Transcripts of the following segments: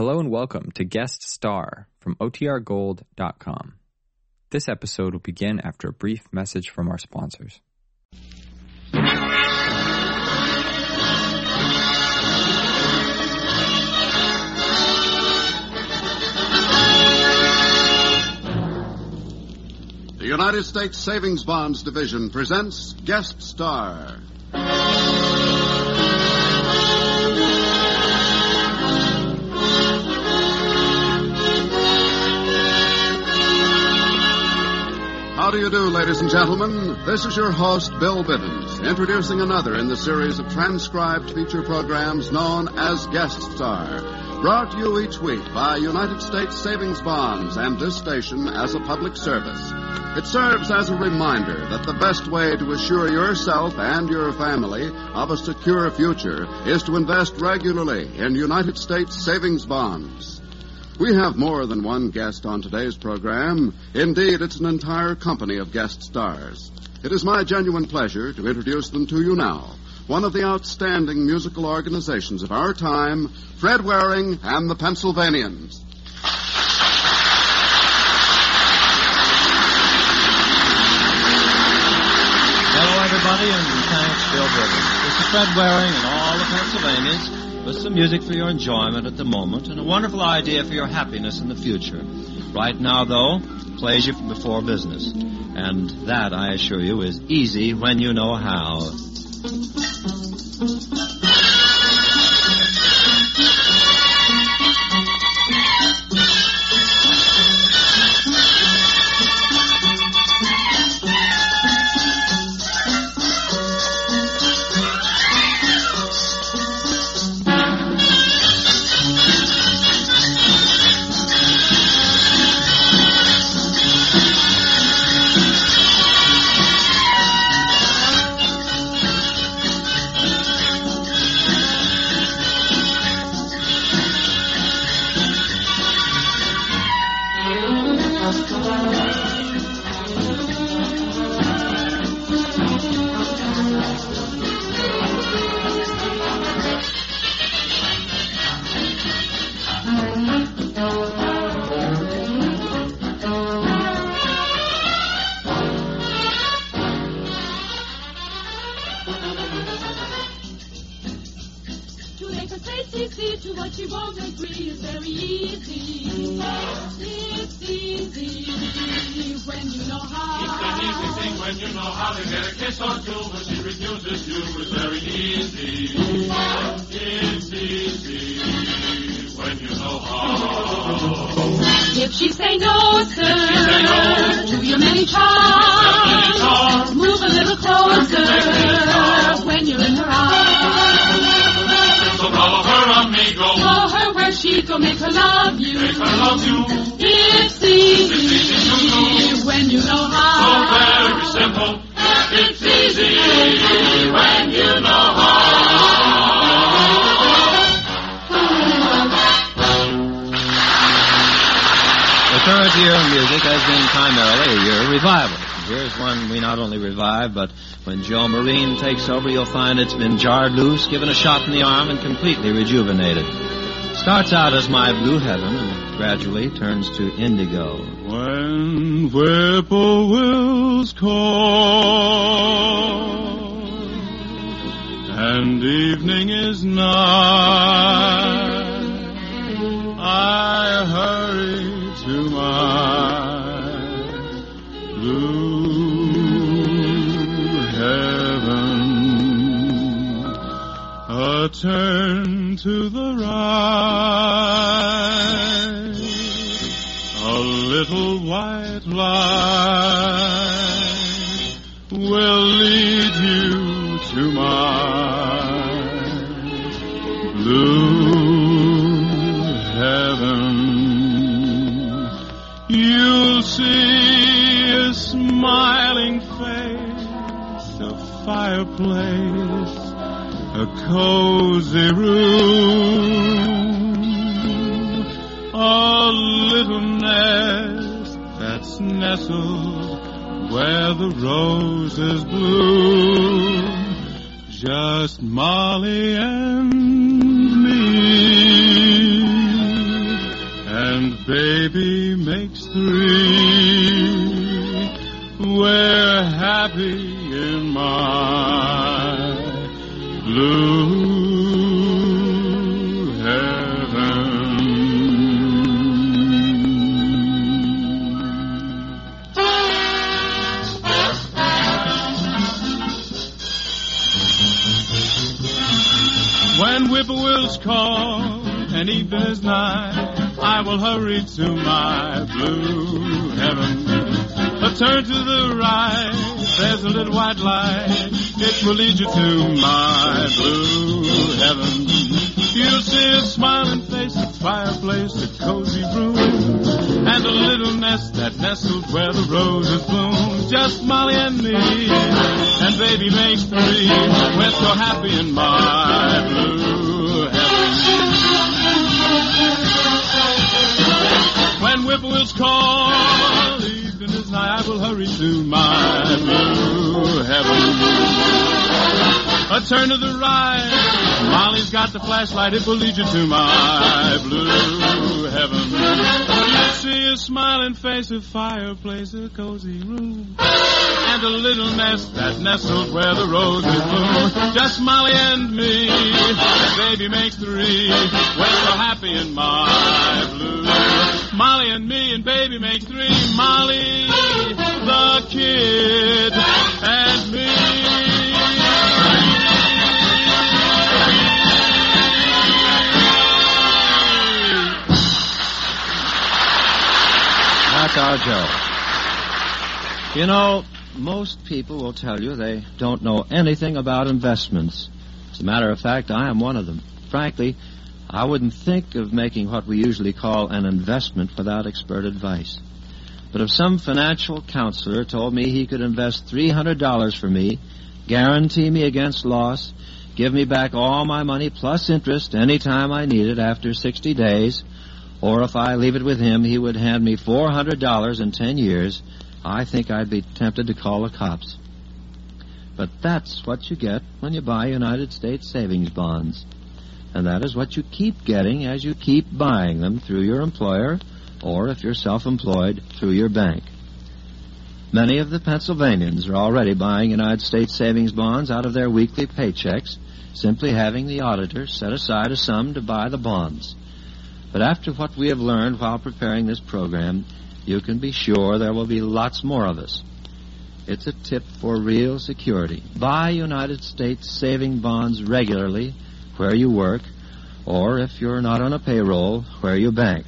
Hello and welcome to Guest Star from OTRGold.com. This episode will begin after a brief message from our sponsors. The United States Savings Bonds Division presents Guest Star. Ladies and gentlemen? This is your host, Bill Bivens, introducing another in the series of transcribed feature programs known as Guest Star, brought to you each week by United States Savings Bonds and this station as a public service. It serves as a reminder that the best way to assure yourself and your family of a secure future is to invest regularly in United States savings bonds. We have more than one guest on today's program. Indeed, it's an entire company of guest stars. It is my genuine pleasure to introduce them to you now. One of the outstanding musical organizations of our time, Fred Waring and the Pennsylvanians. Hello, everybody, and thanks, Bill. This is Fred Waring and all the Pennsylvanians with some music for your enjoyment at the moment and a wonderful idea for your happiness in the future. Right now, though, pleasure from before business. And that, I assure you, is easy when you know how. Thing when you know how to get a kiss or two when she refuses you. It's very easy. It's easy when you know how. If she say no, sir, say no to your many charms, move a little closer when you're in her arms. So follow her amigo. Show her where she go, make her love you. Make her love you. It's easy when you know music has been primarily of revival. Here's one we not only revive, but when Joe Marine takes over, you'll find it's been jarred loose, given a shot in the arm, and completely rejuvenated. Starts out as My Blue Heaven and gradually turns to Indigo. When whippoorwills call and evening to the right, a little white light will lead you to my blue heaven. You'll see a smiling face, a fireplace, a cozy room, a little nest that's nestled where the roses bloom. Just Molly and me. and baby makes three. We're happy in my blue heaven. When whippoorwills call and evening is nigh, I will hurry to my blue heaven. A turn to the right, there's a little white light. It will lead you to my blue heaven. You'll see a smiling face, a fireplace, a cozy room, and a little nest that nestled where the roses bloom. Just Molly and me, and baby makes three. We're so happy in my blue heaven. When whippoorwills call, I will hurry to my blue heaven. A turn to the right, Molly's got the flashlight, it will lead you to my blue heaven. See a smiling face, a fireplace, a cozy room, and a little nest that nestles where the roses bloom. Just Molly and me, baby makes three. We're happy in my blue. Molly and me and baby make three. Molly, the kid, and me. That's our Joe. You know, most people will tell you they don't know anything about investments. As a matter of fact, I am one of them. Frankly, I wouldn't think of making what we usually call an investment without expert advice. But if some financial counselor told me he could invest $300 for me, guarantee me against loss, give me back all my money plus interest any time I need it after 60 days, or if I leave it with him, he would hand me $400 in 10 years, I think I'd be tempted to call the cops. But that's what you get when you buy United States savings bonds. And that is what you keep getting as you keep buying them through your employer, or if you're self-employed, through your bank. Many of the Pennsylvanians are already buying United States savings bonds out of their weekly paychecks, simply having the auditor set aside a sum to buy the bonds. But after what we have learned while preparing this program, you can be sure there will be lots more of us. It's a tip for real security. Buy United States saving bonds regularly where you work, or if you're not on a payroll, where you bank.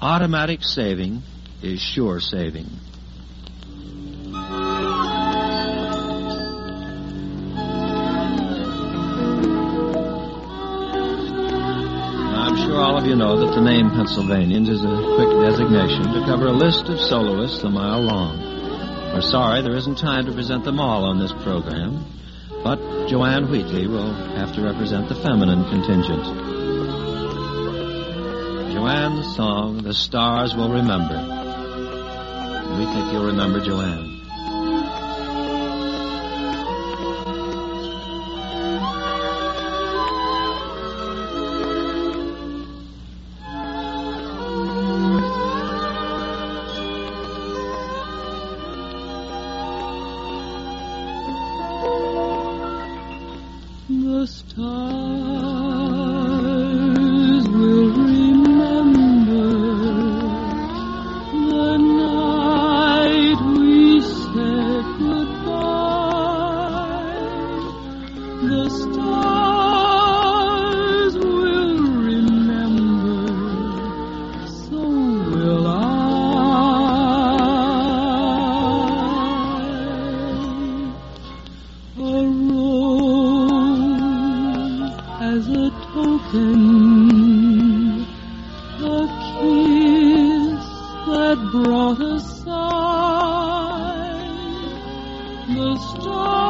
Automatic saving is sure saving. I'm sure all of you know that the name Pennsylvanians is a quick designation to cover a list of soloists a mile long. We're sorry there isn't time to present them all on this program, but Joanne Wheatley will have to represent the feminine contingent. Joanne's song, The Stars Will Remember. We think you'll remember Joanne. That brought a sigh. The stars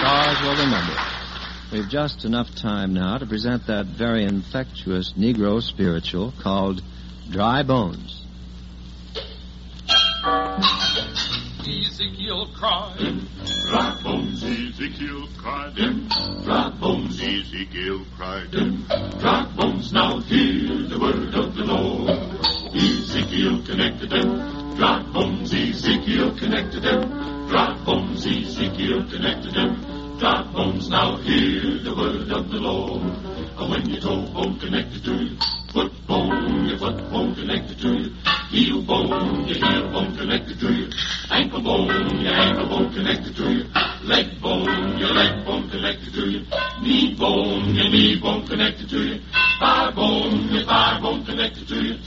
Stars will remember. We've just enough time now to present that very infectious Negro spiritual called Dry Bones. Ezekiel cried, dry bones, Ezekiel cried, dry bones, Ezekiel cried, dry bones. Now hear the word of the Lord. Of the Lord. When your toe bone connected to you, foot bone, your foot bone connected to you, heel bone, your heel bone connected to you, ankle bone, your ankle bone connected to you, leg bone, your leg bone connected to you, knee bone, your knee bone connected to you, thigh bone, your thigh bone connected to you,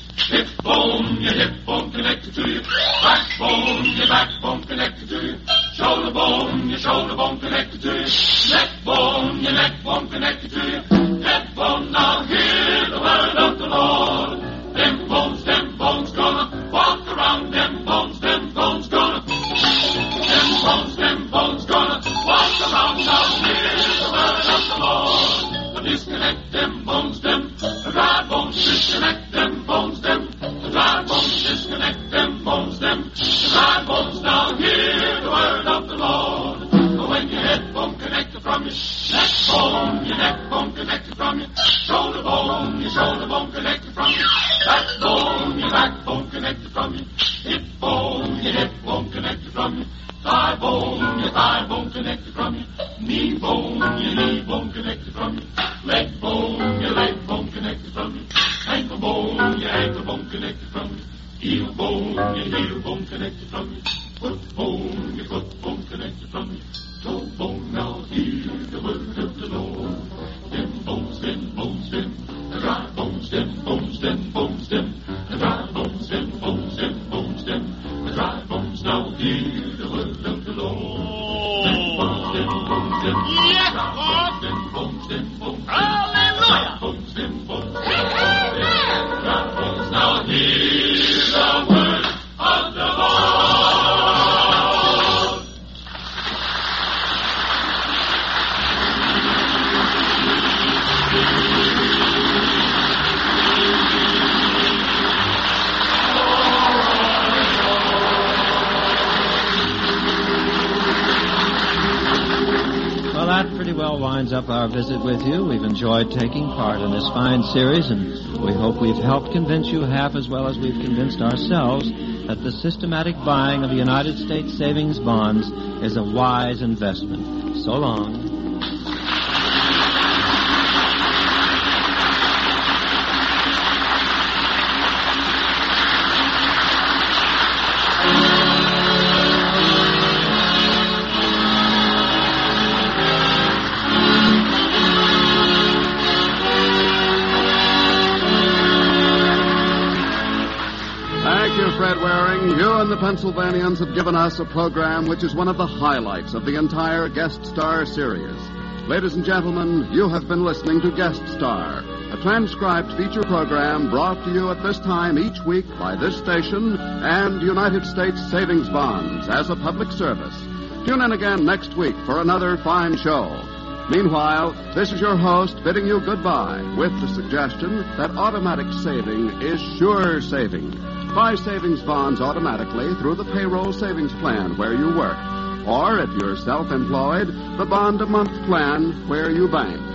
Bones, them dry bones. Disconnect them bones, them the dry bones. Disconnect them bones, them the dry bones. Now hear the word of the Lord. But When your head bone connected from your neck bone, your neck bone connected from your shoulder bone, your shoulder bone connected from your backbone, your back backbone connected from your hip bone, your hip bone connected from your thigh bone, your thigh bone connected from your knee bone, your knee bone connected from your leg bone, that pretty well winds up our visit with you. We've enjoyed taking part in this fine series, and we hope we've helped convince you half as well as we've convinced ourselves that the systematic buying of United States savings bonds is a wise investment. So long. The Pennsylvanians have given us a program which is one of the highlights of the entire Guest Star series. Ladies and gentlemen, you have been listening to Guest Star, a transcribed feature program brought to you at this time each week by this station and United States Savings Bonds as a public service. Tune in again next week for another fine show. Meanwhile, this is your host bidding you goodbye with the suggestion that automatic saving is sure saving. Buy savings bonds automatically through the payroll savings plan where you work. Or if you're self employed, the bond a month plan where you bank.